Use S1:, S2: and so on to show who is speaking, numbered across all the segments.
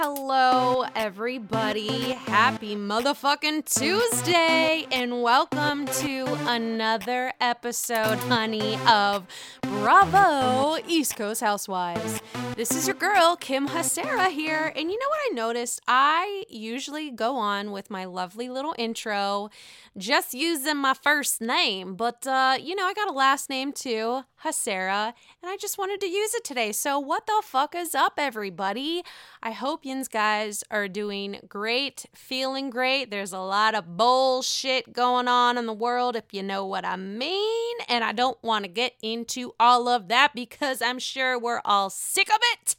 S1: Hello, everybody. Happy motherfucking Tuesday, and welcome to another episode, honey, of Bravo East Coast Housewives. This is your girl, Kim Hasera here, and you know what I noticed? I usually go on with my lovely little intro, just using my first name, but uh, you know, I got a last name too, Hasera, and I just wanted to use it today. So, what the fuck is up, everybody? I hope yins guys are doing great, feeling great. There's a lot of bullshit going on in the world, if you know what I mean. And I don't want to get into all of that because I'm sure we're all sick of it.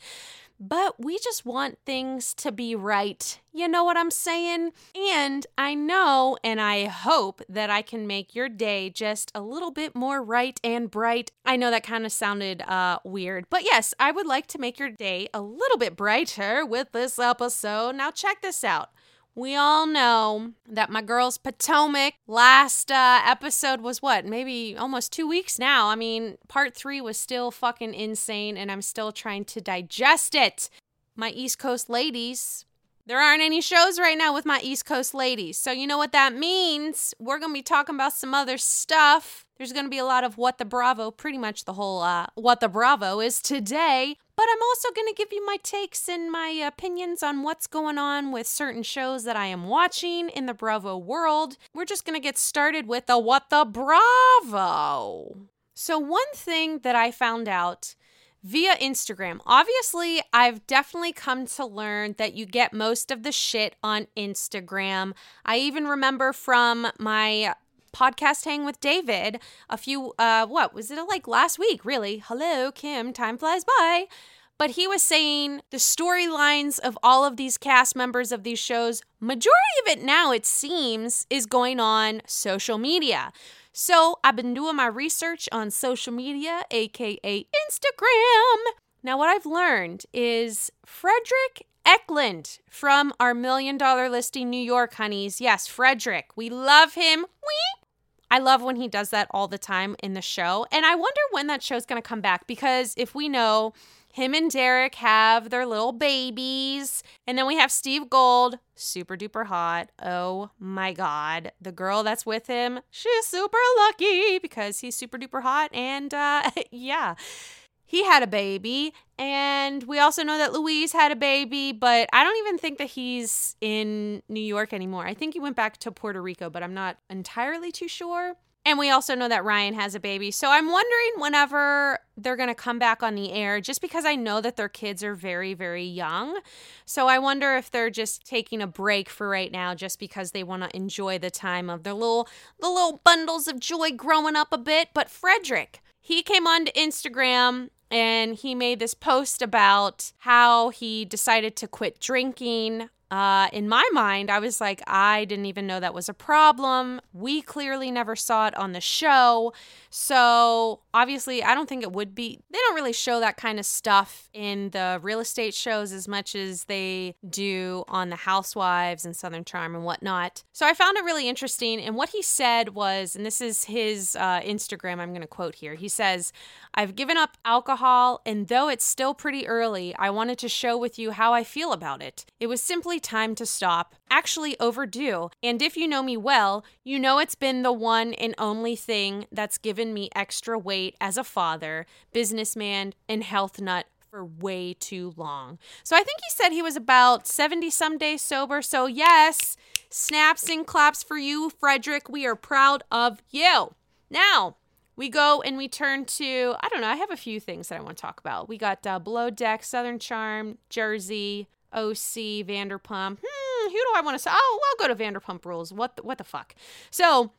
S1: But we just want things to be right. You know what I'm saying? And I know and I hope that I can make your day just a little bit more right and bright. I know that kind of sounded uh, weird, but yes, I would like to make your day a little bit brighter with this episode. Now, check this out. We all know that my girl's Potomac last uh, episode was what? Maybe almost two weeks now. I mean, part three was still fucking insane, and I'm still trying to digest it. My East Coast ladies, there aren't any shows right now with my East Coast ladies. So, you know what that means? We're going to be talking about some other stuff. There's going to be a lot of What the Bravo, pretty much the whole uh, What the Bravo is today. But I'm also going to give you my takes and my opinions on what's going on with certain shows that I am watching in the Bravo world. We're just going to get started with the What the Bravo. So, one thing that I found out via Instagram. Obviously, I've definitely come to learn that you get most of the shit on Instagram. I even remember from my podcast hang with David a few uh what was it like last week really hello Kim time flies by but he was saying the storylines of all of these cast members of these shows majority of it now it seems is going on social media so I've been doing my research on social media aka Instagram now what I've learned is Fredrik Eklund from our million dollar listing New York honeys. Yes, Fredrik. We love him. Wee. I love when he does that all the time in the show. And I wonder when that show's going to come back because if we know him and Derek have their little babies, and then we have Steve Gold, super duper hot. Oh my God. The girl that's with him, she's super lucky because he's super duper hot. And uh, yeah he had a baby and we also know that Luis had a baby, but I don't even think that he's in New York anymore. I think he went back to Puerto Rico, but I'm not entirely too sure. And we also know that Ryan has a baby. So I'm wondering whenever they're going to come back on the air just because I know that their kids are very very young. So I wonder if they're just taking a break for right now just because they want to enjoy the time of their little the little bundles of joy growing up a bit. But fredrik he came onto Instagram and he made this post about how he decided to quit drinking Uh, in my mind, I was like, I didn't even know that was a problem. We clearly never saw it on the show. So obviously, I don't think it would be. They don't really show that kind of stuff in the real estate shows as much as they do on the Housewives and Southern Charm and whatnot. So I found it really interesting. And what he said was, and this is his uh, Instagram, I'm going to quote here. He says, I've given up alcohol, and though it's still pretty early, I wanted to show with you how I feel about it. It was simply time to stop, actually overdue. And if you know me well, you know it's been the one and only thing that's given me extra weight as a father, businessman, and health nut for way too long. So I think he said he was about 70 some days sober. So, yes, snaps and claps for you, Fredrik. We are proud of you. Now, we go and we turn to, I don't know, I have a few things that I want to talk about. We got uh, Below Deck, Southern Charm, Jersey, OC, Vanderpump. Hmm, who do I want to say? Oh, I'll go to Vanderpump Rules. What the, what the fuck? So,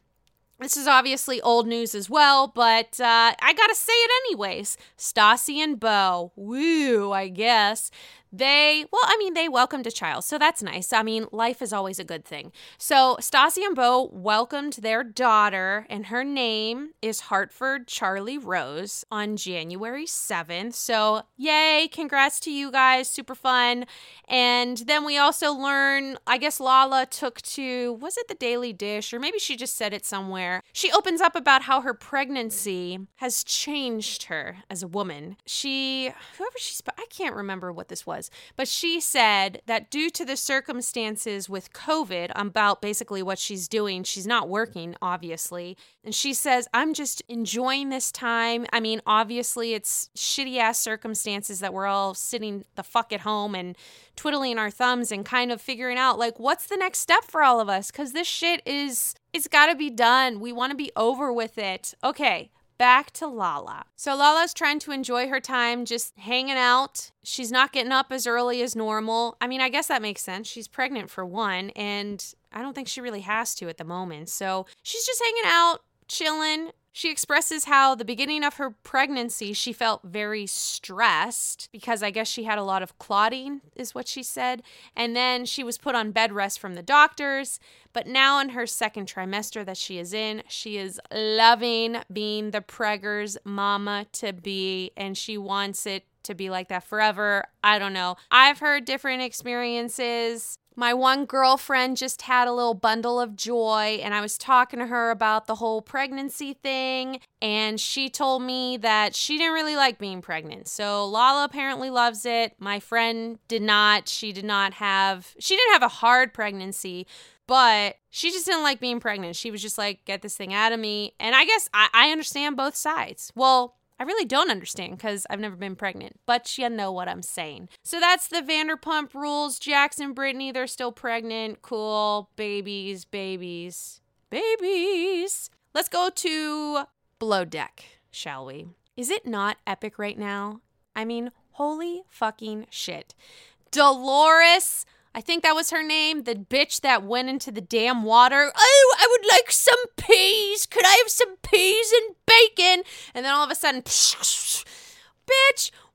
S1: this is obviously old news as well, but uh, I gotta say it anyways. Stassi and Beau, woo, I guess. They, well, I mean, they welcomed a child, so that's nice. I mean, life is always a good thing. So, Stassi and Beau welcomed their daughter, and her name is Hartford Charlie Rose on January 7th. So, yay, congrats to you guys, super fun. And then we also learn, I guess Lala took to, was it the Daily Dish, or maybe she just said it somewhere. She opens up about how her pregnancy has changed her as a woman. She, whoever she's, I can't remember what this was was. But she said that due to the circumstances with COVID, about basically what she's doing, she's not working, obviously. And she says, I'm just enjoying this time. I mean, obviously, it's shitty ass circumstances that we're all sitting the fuck at home and twiddling our thumbs and kind of figuring out, like, what's the next step for all of us? Because this shit is, it's got to be done. We want to be over with it. Okay back to Lala. So Lala's trying to enjoy her time just hanging out. She's not getting up as early as normal. I mean, I guess that makes sense. She's pregnant for one, and I don't think she really has to at the moment. So she's just hanging out, chilling, she expresses how the beginning of her pregnancy she felt very stressed because I guess she had a lot of clotting, is what she said. And then she was put on bed rest from the doctors. But now, in her second trimester that she is in, she is loving being the pregger's mama to be, and she wants it to be like that forever. I don't know. I've heard different experiences. My one girlfriend just had a little bundle of joy, and I was talking to her about the whole pregnancy thing. And she told me that she didn't really like being pregnant. So Lala apparently loves it. My friend did not. She did not have, she didn't have a hard pregnancy, but she just didn't like being pregnant. She was just like, get this thing out of me. And I guess I, I understand both sides. Well, I really don't understand because I've never been pregnant, but you know what I'm saying. So that's the Vanderpump rules. Jackson, Brittany, they're still pregnant. Cool. Babies, babies, babies. Let's go to Below Deck, shall we? Is it not epic right now? I mean, holy fucking shit. Dolores I think that was her name, the bitch that went into the damn water. Oh, I would like some peas. Could I have some peas and bacon? And then all of a sudden, bitch,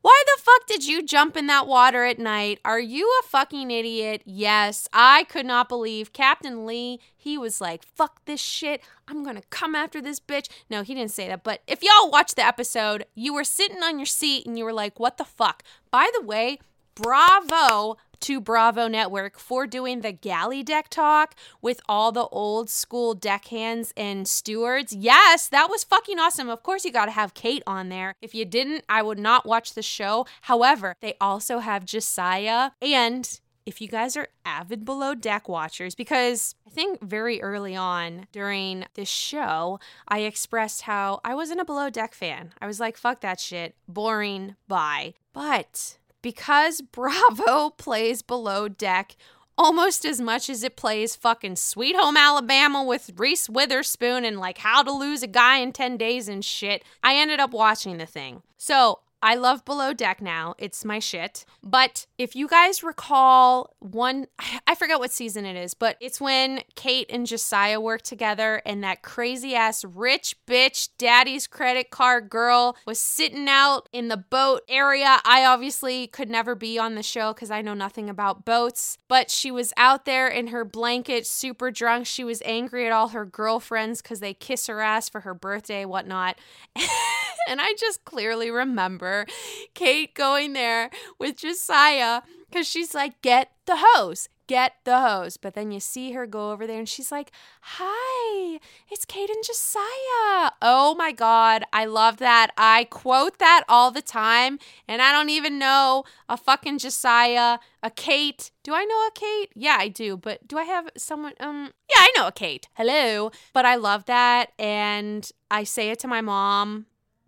S1: why the fuck did you jump in that water at night? Are you a fucking idiot? Yes, I could not believe Captain Lee. He was like, fuck this shit. I'm gonna come after this bitch. No, he didn't say that. But if y'all watched the episode, you were sitting on your seat and you were like, what the fuck? By the way, bravo to Bravo Network for doing the galley deck talk with all the old school deckhands and stewards. Yes, that was fucking awesome. Of course, you got to have Kate on there. If you didn't, I would not watch the show. However, they also have Josiah and if you guys are avid below deck watchers, because I think very early on during this show, I expressed how I wasn't a below deck fan. I was like, fuck that shit, boring, bye. But because Bravo plays Below Deck almost as much as it plays fucking Sweet Home Alabama with Reese Witherspoon and like How to Lose a Guy in 10 Days and shit, I ended up watching the thing. So I love Below Deck now. It's my shit. But if you guys recall one, I forget what season it is, but it's when Kate and Josiah work together and that crazy ass rich bitch daddy's credit card girl was sitting out in the boat area. I obviously could never be on the show because I know nothing about boats, but she was out there in her blanket, super drunk. She was angry at all her girlfriends because they kiss her ass for her birthday, whatnot. and I just clearly remember Kate going there with Josiah because she's like, get the hose, get the hose. But then you see her go over there and she's like, Hi, it's Kate and Josiah. Oh my God, I love that. I quote that all the time. And I don't even know a fucking Josiah, a Kate. Do I know a Kate? Yeah, I do. But do I have someone? Um, yeah, I know a Kate. Hello. But I love that. And I say it to my mom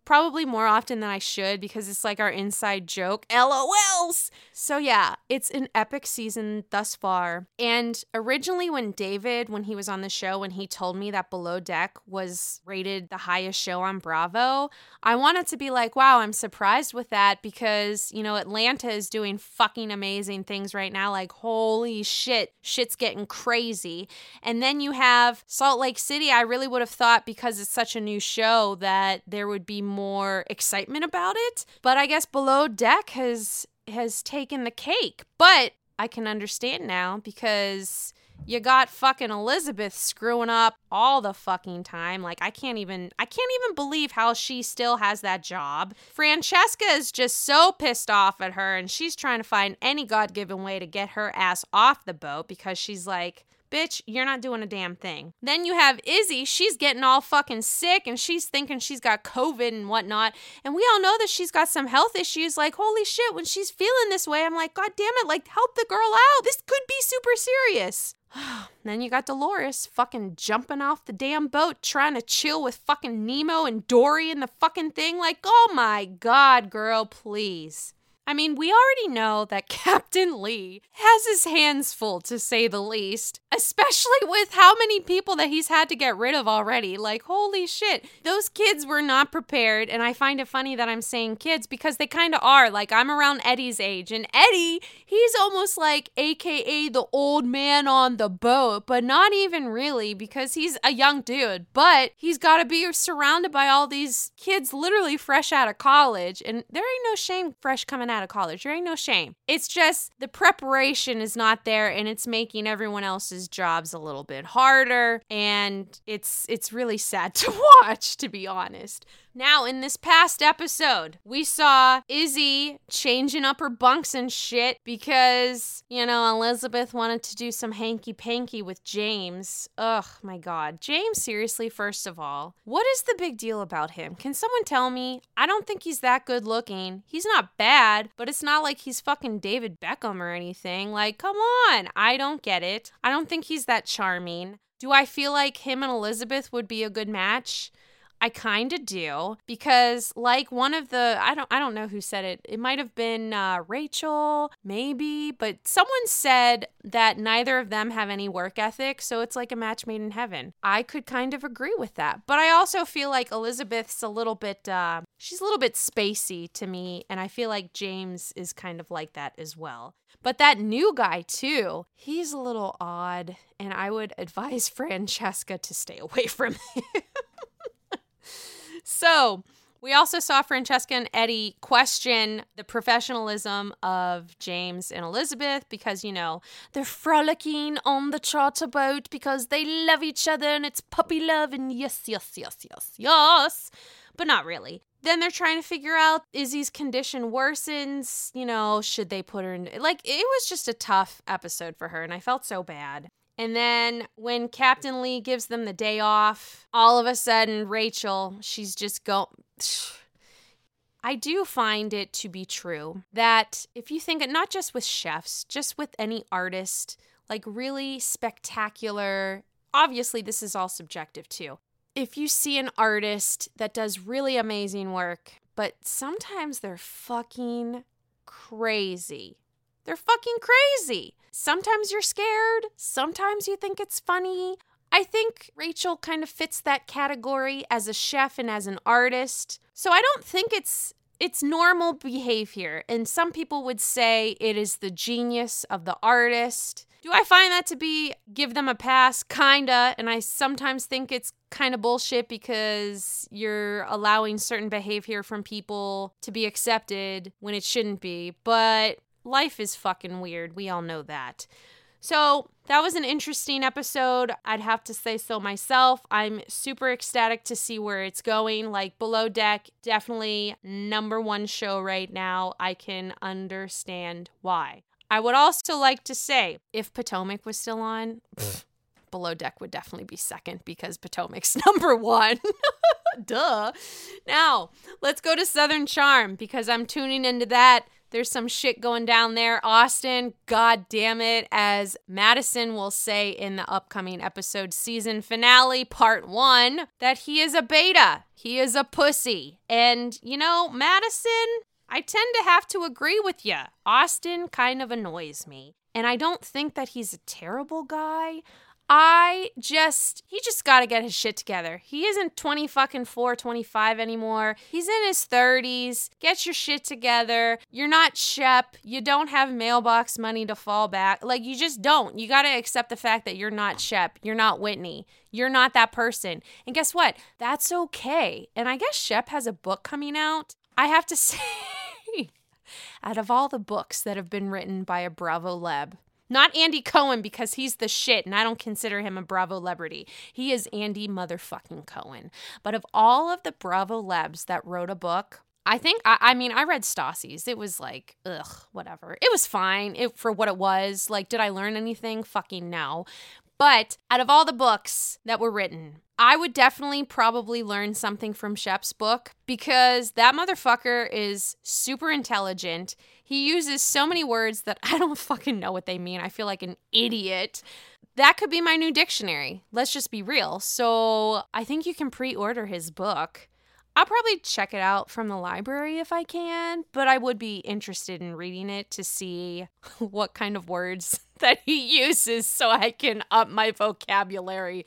S1: probably more often than I should because it's like our inside joke. LOLs. So yeah, it's an epic season thus far. And originally when David when he was on the show when he told me that Below Deck was rated the highest show on Bravo, I wanted to be like, "Wow, I'm surprised with that because, you know, Atlanta is doing fucking amazing things right now like holy shit, shit's getting crazy." And then you have Salt Lake City. I really would have thought because it's such a new show that there would be more excitement about it. But I guess Below Deck has has taken the cake. But I can understand now because you got fucking Elizabeth screwing up all the fucking time. Like I can't even I can't even believe how she still has that job. Francesca is just so pissed off at her and she's trying to find any god-given way to get her ass off the boat because she's like Bitch, you're not doing a damn thing. Then you have Izzy. She's getting all fucking sick and she's thinking she's got COVID and whatnot. And we all know that she's got some health issues. Like, holy shit, when she's feeling this way, I'm like, God damn it, like, help the girl out. This could be super serious. then you got Dolores fucking jumping off the damn boat trying to chill with fucking Nemo and Dory and the fucking thing. Like, oh my god, girl, please. I mean, we already know that Captain Lee has his hands full, to say the least, especially with how many people that he's had to get rid of already. Like, holy shit, those kids were not prepared. And I find it funny that I'm saying kids because they kind of are. Like, I'm around Eddie's age, and Eddie, he's almost like AKA the old man on the boat, but not even really because he's a young dude. But he's got to be surrounded by all these kids literally fresh out of college. And there ain't no shame fresh coming out out of college. There ain't no shame. It's just the preparation is not there and it's making everyone else's jobs a little bit harder and it's it's really sad to watch to be honest. Now, in this past episode, we saw Izzy changing up her bunks and shit because, you know, Elizabeth wanted to do some hanky panky with James. Ugh, my God. James, seriously, first of all, what is the big deal about him? Can someone tell me? I don't think he's that good looking. He's not bad, but it's not like he's fucking David Beckham or anything. Like, come on. I don't get it. I don't think he's that charming. Do I feel like him and Elizabeth would be a good match? I kind of do because like one of the I don't I don't know who said it. It might have been uh, Rachel, maybe, but someone said that neither of them have any work ethic, so it's like a match made in heaven. I could kind of agree with that, but I also feel like Elizabeth's a little bit uh, she's a little bit spacey to me, and I feel like James is kind of like that as well. But that new guy too, he's a little odd, and I would advise Francesca to stay away from him. So, we also saw Francesca and Eddie question the professionalism of James and Elizabeth because, you know, they're frolicking on the charter boat because they love each other and it's puppy love and yes, yes, yes, yes, yes. But not really. Then they're trying to figure out Izzy's condition worsens. You know, should they put her in? Like, it was just a tough episode for her, and I felt so bad. And then when Captain Lee gives them the day off, all of a sudden, Rachel, she's just go. I do find it to be true that if you think it, not just with chefs, just with any artist, like really spectacular, obviously, this is all subjective too. If you see an artist that does really amazing work, but sometimes they're fucking crazy. They're fucking crazy. Sometimes you're scared, sometimes you think it's funny. I think Rachel kind of fits that category as a chef and as an artist. So I don't think it's it's normal behavior. And some people would say it is the genius of the artist. Do I find that to be give them a pass? Kinda. And I sometimes think it's kind of bullshit because you're allowing certain behavior from people to be accepted when it shouldn't be. But life is fucking weird. We all know that. So that was an interesting episode. I'd have to say so myself. I'm super ecstatic to see where it's going. Like Below Deck, definitely number one show right now. I can understand why. I would also like to say if Potomac was still on, pff, Below Deck would definitely be second because Potomac's number one. Duh. Now, let's go to Southern Charm because I'm tuning into that. There's some shit going down there. Austin, god damn it, as Madison will say in the upcoming episode season finale, part one, that he is a beta. He is a pussy. And, you know, Madison, I tend to have to agree with you. Austin kind of annoys me. And I don't think that he's a terrible guy. I just, he just got to get his shit together. He isn't 20 fucking 4, 25 anymore. He's in his 30s. Get your shit together. You're not Shep. You don't have mailbox money to fall back. Like, you just don't. You got to accept the fact that you're not Shep. You're not Whitney. You're not that person. And guess what? That's okay. And I guess Shep has a book coming out. I have to say, out of all the books that have been written by a Bravo Leb, not Andy Cohen because he's the shit and I don't consider him a Bravo celebrity. He is Andy motherfucking Cohen. But of all of the Bravo Lebs that wrote a book, I think I, I mean I read Stassi's. It was like ugh, whatever. It was fine it, for what it was. Like, did I learn anything? Fucking no. But out of all the books that were written, I would definitely probably learn something from Shep's book because that motherfucker is super intelligent. He uses so many words that I don't fucking know what they mean. I feel like an idiot. That could be my new dictionary. Let's just be real. So I think you can pre order his book. I'll probably check it out from the library if I can, but I would be interested in reading it to see what kind of words that he uses so I can up my vocabulary.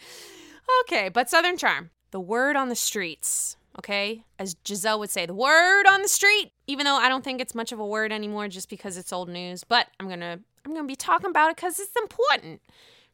S1: Okay, but Southern Charm, the word on the streets, okay? As Giselle would say, the word on the street, even though I don't think it's much of a word anymore just because it's old news, but I'm going to I'm going to be talking about it cuz it's important.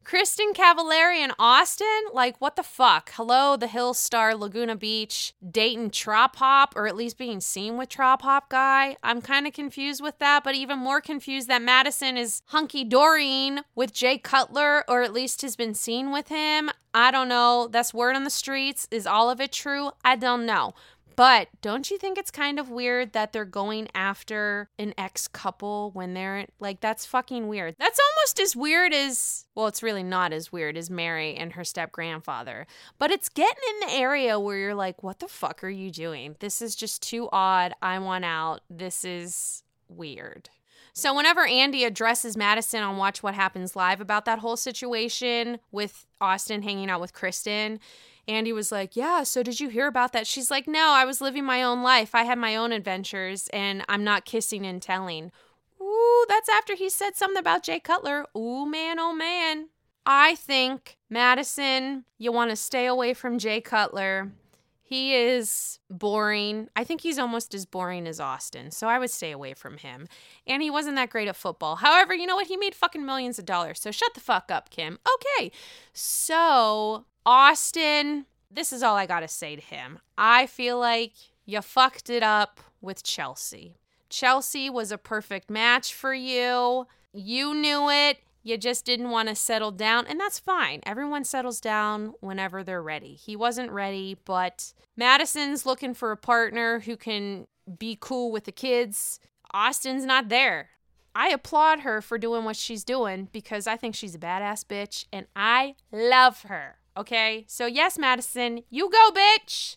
S1: Kristin Cavallari in Austin? Like, what the fuck? Hello, the Hill Star, Laguna Beach, Dayton Trop Hop, or at least being seen with Trop Hop guy. I'm kind of confused with that, but even more confused that Madison is hunky Doreen with Jay Cutler, or at least has been seen with him. I don't know. That's word on the streets. Is all of it true? I don't know. But don't you think it's kind of weird that they're going after an ex couple when they're like, that's fucking weird. That's almost as weird as, well, it's really not as weird as Mary and her step grandfather. But it's getting in the area where you're like, what the fuck are you doing? This is just too odd. I want out. This is weird. So, whenever Andy addresses Madison on Watch What Happens Live about that whole situation with Austin hanging out with Kristin, Andy was like, Yeah, so did you hear about that? She's like, No, I was living my own life. I had my own adventures and I'm not kissing and telling. Ooh, that's after he said something about Jay Cutler. Ooh, man, oh man. I think, Madison, you want to stay away from Jay Cutler. He is boring. I think he's almost as boring as Austin, so I would stay away from him. And he wasn't that great at football. However, you know what? He made fucking millions of dollars, so shut the fuck up, Kim. Okay, so Austin, this is all I got to say to him. I feel like you fucked it up with Chelsea. Chelsea was a perfect match for you. You knew it. You just didn't want to settle down, and that's fine. Everyone settles down whenever they're ready. He wasn't ready, but Madison's looking for a partner who can be cool with the kids. Austin's not there. I applaud her for doing what she's doing because I think she's a badass bitch and I love her. Okay, so yes, Madison, you go, bitch.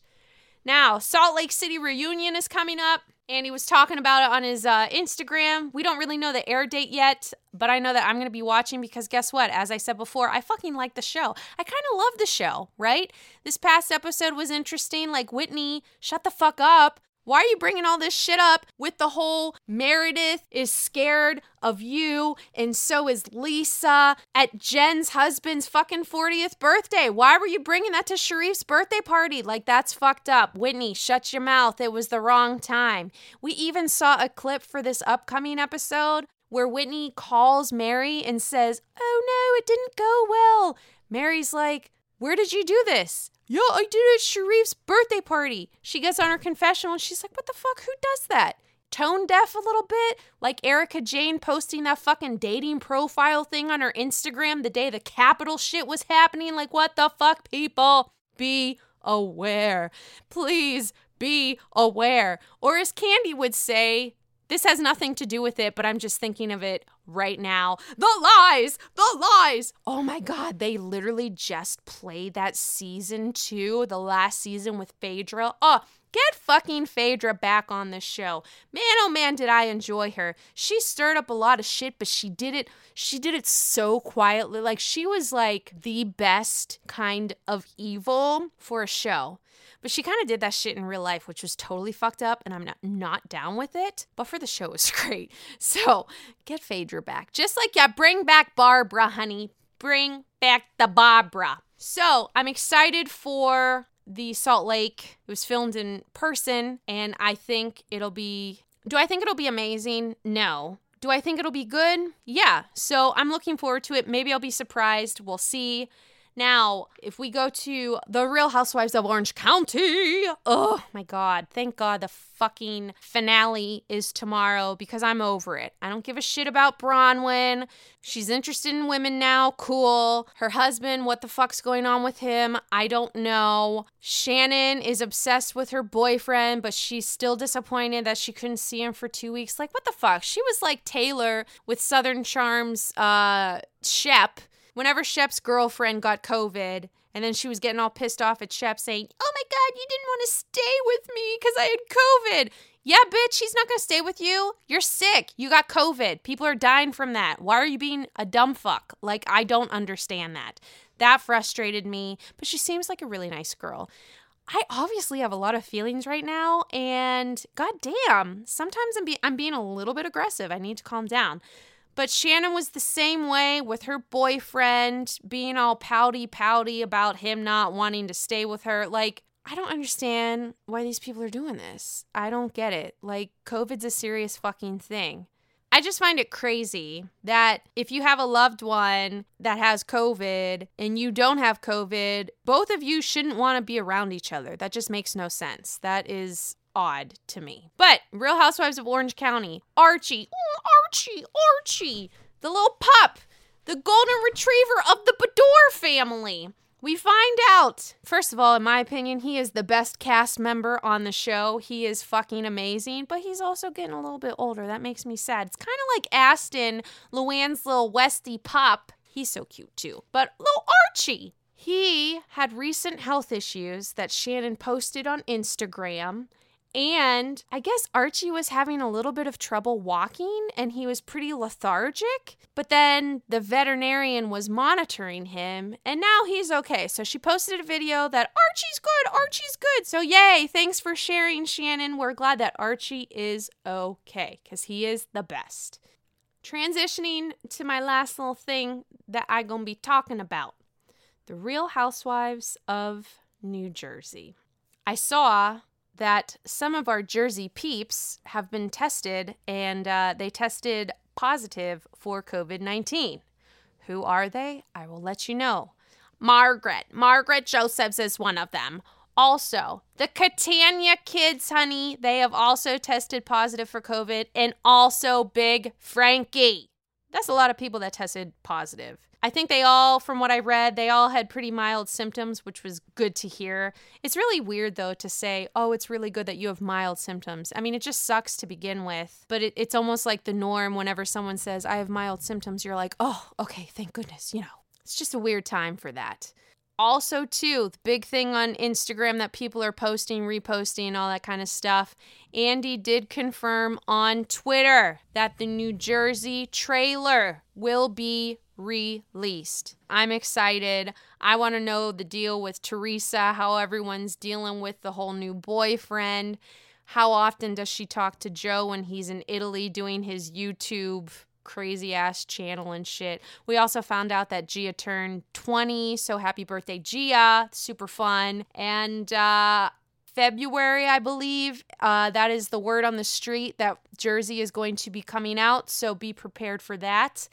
S1: Now, Salt Lake City reunion is coming up, and he was talking about it on his uh, Instagram. We don't really know the air date yet, but I know that I'm going to be watching because guess what? As I said before, I fucking like the show. I kind of love the show, right? This past episode was interesting. Like, Whitney, shut the fuck up Why are you bringing all this shit up with the whole Meredith is scared of you and so is Lisa at Jen's husband's fucking 40th birthday? Why were you bringing that to Sharrieff's birthday party? Like, that's fucked up. Whitney, shut your mouth. It was the wrong time. We even saw a clip for this upcoming episode where Whitney calls Mary and says, Oh no, it didn't go well. Mary's like, Where did you do this? Yeah, I did it at Sharrieff's birthday party. She gets on her confessional and she's like, What the fuck? Who does that? Tone deaf a little bit? Like Erika Jayne posting that fucking dating profile thing on her Instagram the day the Capitol shit was happening. Like, what the fuck, people? Be aware. Please be aware. Or as Kandi would say, this has nothing to do with it, but I'm just thinking of it right now. The lies! The lies! Oh my God, they literally just played that season two, the last season with Phaedra. Oh, get fucking Phaedra back on the show. Man, oh man, did I enjoy her. She stirred up a lot of shit, but she did it, she did it so quietly. Like, she was like the best kind of evil for a show. But she kind of did that shit in real life, which was totally fucked up, and I'm not not down with it. But for the show, it was great. So get Phaedra back, just like yeah, bring back Barbara, honey. Bring back the Barbara. So I'm excited for the Salt Lake. It was filmed in person, and I think it'll be. Do I think it'll be amazing? No. Do I think it'll be good? Yeah. So I'm looking forward to it. Maybe I'll be surprised. We'll see. Now, if we go to The Real Housewives of Orange County, oh my God, thank God the fucking finale is tomorrow because I'm over it. I don't give a shit about Braunwyn. She's interested in women now, cool. Her husband, what the fuck's going on with him? I don't know. Shannon is obsessed with her boyfriend, but she's still disappointed that she couldn't see him for two weeks. Like, what the fuck? She was like Taylor with Southern Charms, uh, Shep whenever Shep's girlfriend got COVID, and then she was getting all pissed off at Shep saying, Oh my God, you didn't want to stay with me because I had COVID. Yeah, bitch, he's not going to stay with you. You're sick. You got COVID. People are dying from that. Why are you being a dumb fuck? Like, I don't understand that. That frustrated me, but she seems like a really nice girl. I obviously have a lot of feelings right now, and goddamn, sometimes I'm, be- I'm being a little bit aggressive. I need to calm down. But Shannon was the same way with her boyfriend being all pouty pouty about him not wanting to stay with her. Like, I don't understand why these people are doing this. I don't get it. Like, COVID's a serious fucking thing. I just find it crazy that if you have a loved one that has COVID and you don't have COVID, both of you shouldn't want to be around each other. That just makes no sense. That is odd to me. But Real Housewives of Orange County, Archie, oh, Archie, Archie, the little pup, the golden retriever of the Beador family. We find out, first of all, in my opinion, he is the best cast member on the show. He is fucking amazing, but he's also getting a little bit older. That makes me sad. It's kind of like Aston, Luann's little Westy pup. He's so cute too. But little Archie, he had recent health issues that Shannon posted on Instagram. And I guess Archie was having a little bit of trouble walking and he was pretty lethargic. But then the veterinarian was monitoring him and now he's okay. So she posted a video that Archie's good, Archie's good. So yay, thanks for sharing, Shannon. We're glad that Archie is okay because he is the best. Transitioning to my last little thing that I'm going to be talking about the Real Housewives of New Jersey. I saw that some of our Jersey peeps have been tested and uh, they tested positive for COVID 19. Who are they? I will let you know. Margaret. Margaret Josephs is one of them. Also, the Catania kids, honey, they have also tested positive for COVID, and also Big Frankie. That's a lot of people that tested positive. I think they all, from what I read, they all had pretty mild symptoms, which was good to hear. It's really weird, though, to say, oh, it's really good that you have mild symptoms. I mean, it just sucks to begin with, but it, it's almost like the norm whenever someone says, I have mild symptoms, you're like, oh, okay, thank goodness, you know. It's just a weird time for that. Also, too, the big thing on Instagram that people are posting, reposting, all that kind of stuff. Andy did confirm on Twitter that the New Jersey trailer will be released. I'm excited. I want to know the deal with Teresa, how everyone's dealing with the whole new boyfriend, How often does she talk to Joe when he's in Italy doing his YouTube crazy ass channel and shit? We also found out that Gia turned 20, so happy birthday, Gia. Super fun. And uh, February, I believe. Uh, that is the word on the street that Jersey is going to be coming out, so be prepared for that.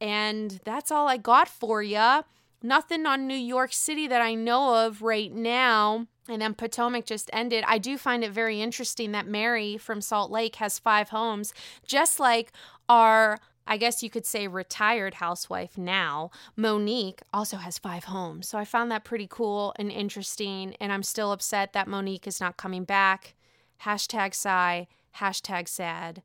S1: And that's all I got for you. Nothing on New York City that I know of right now. And then Potomac just ended. I do find it very interesting that Mary from Salt Lake has five homes, just like our I guess you could say retired housewife now, Monique also has five homes. So I found that pretty cool and interesting. And I'm still upset that Monique is not coming back. Hashtag sigh, hashtag sad.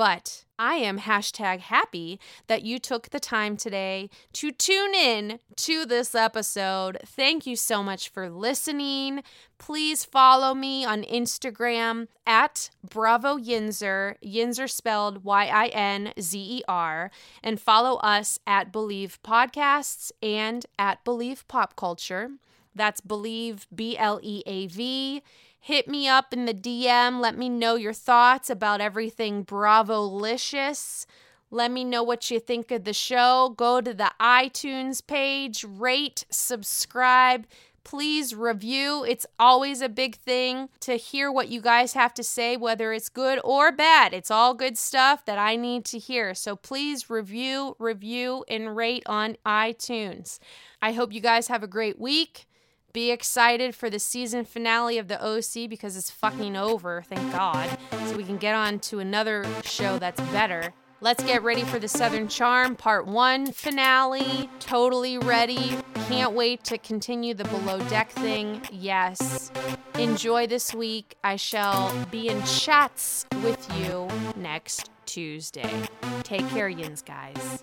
S1: But I am hashtag happy that you took the time today to tune in to this episode. Thank you so much for listening. Please follow me on Instagram at Bravo Yinzer, Yinzer spelled Y I N Z E R, and follow us at Bleav Podcasts and at Bleav Pop Culture. That's Bleav, B L E A V hit me up in the DM. Let me know your thoughts about everything Bravo-licious. Let me know what you think of the show. Go to the iTunes page, rate, subscribe. Please review. It's always a big thing to hear what you guys have to say, whether it's good or bad. It's all good stuff that I need to hear. So please review, review, and rate on iTunes. I hope you guys have a great week. Be excited for the season finale of the OC because it's fucking over, thank God. So we can get on to another show that's better. Let's get ready for the Southern Charm Part 1 finale. Totally ready. Can't wait to continue the below deck thing. Yes. Enjoy this week. I shall be in chats with you next Tuesday. Take care, yins, guys.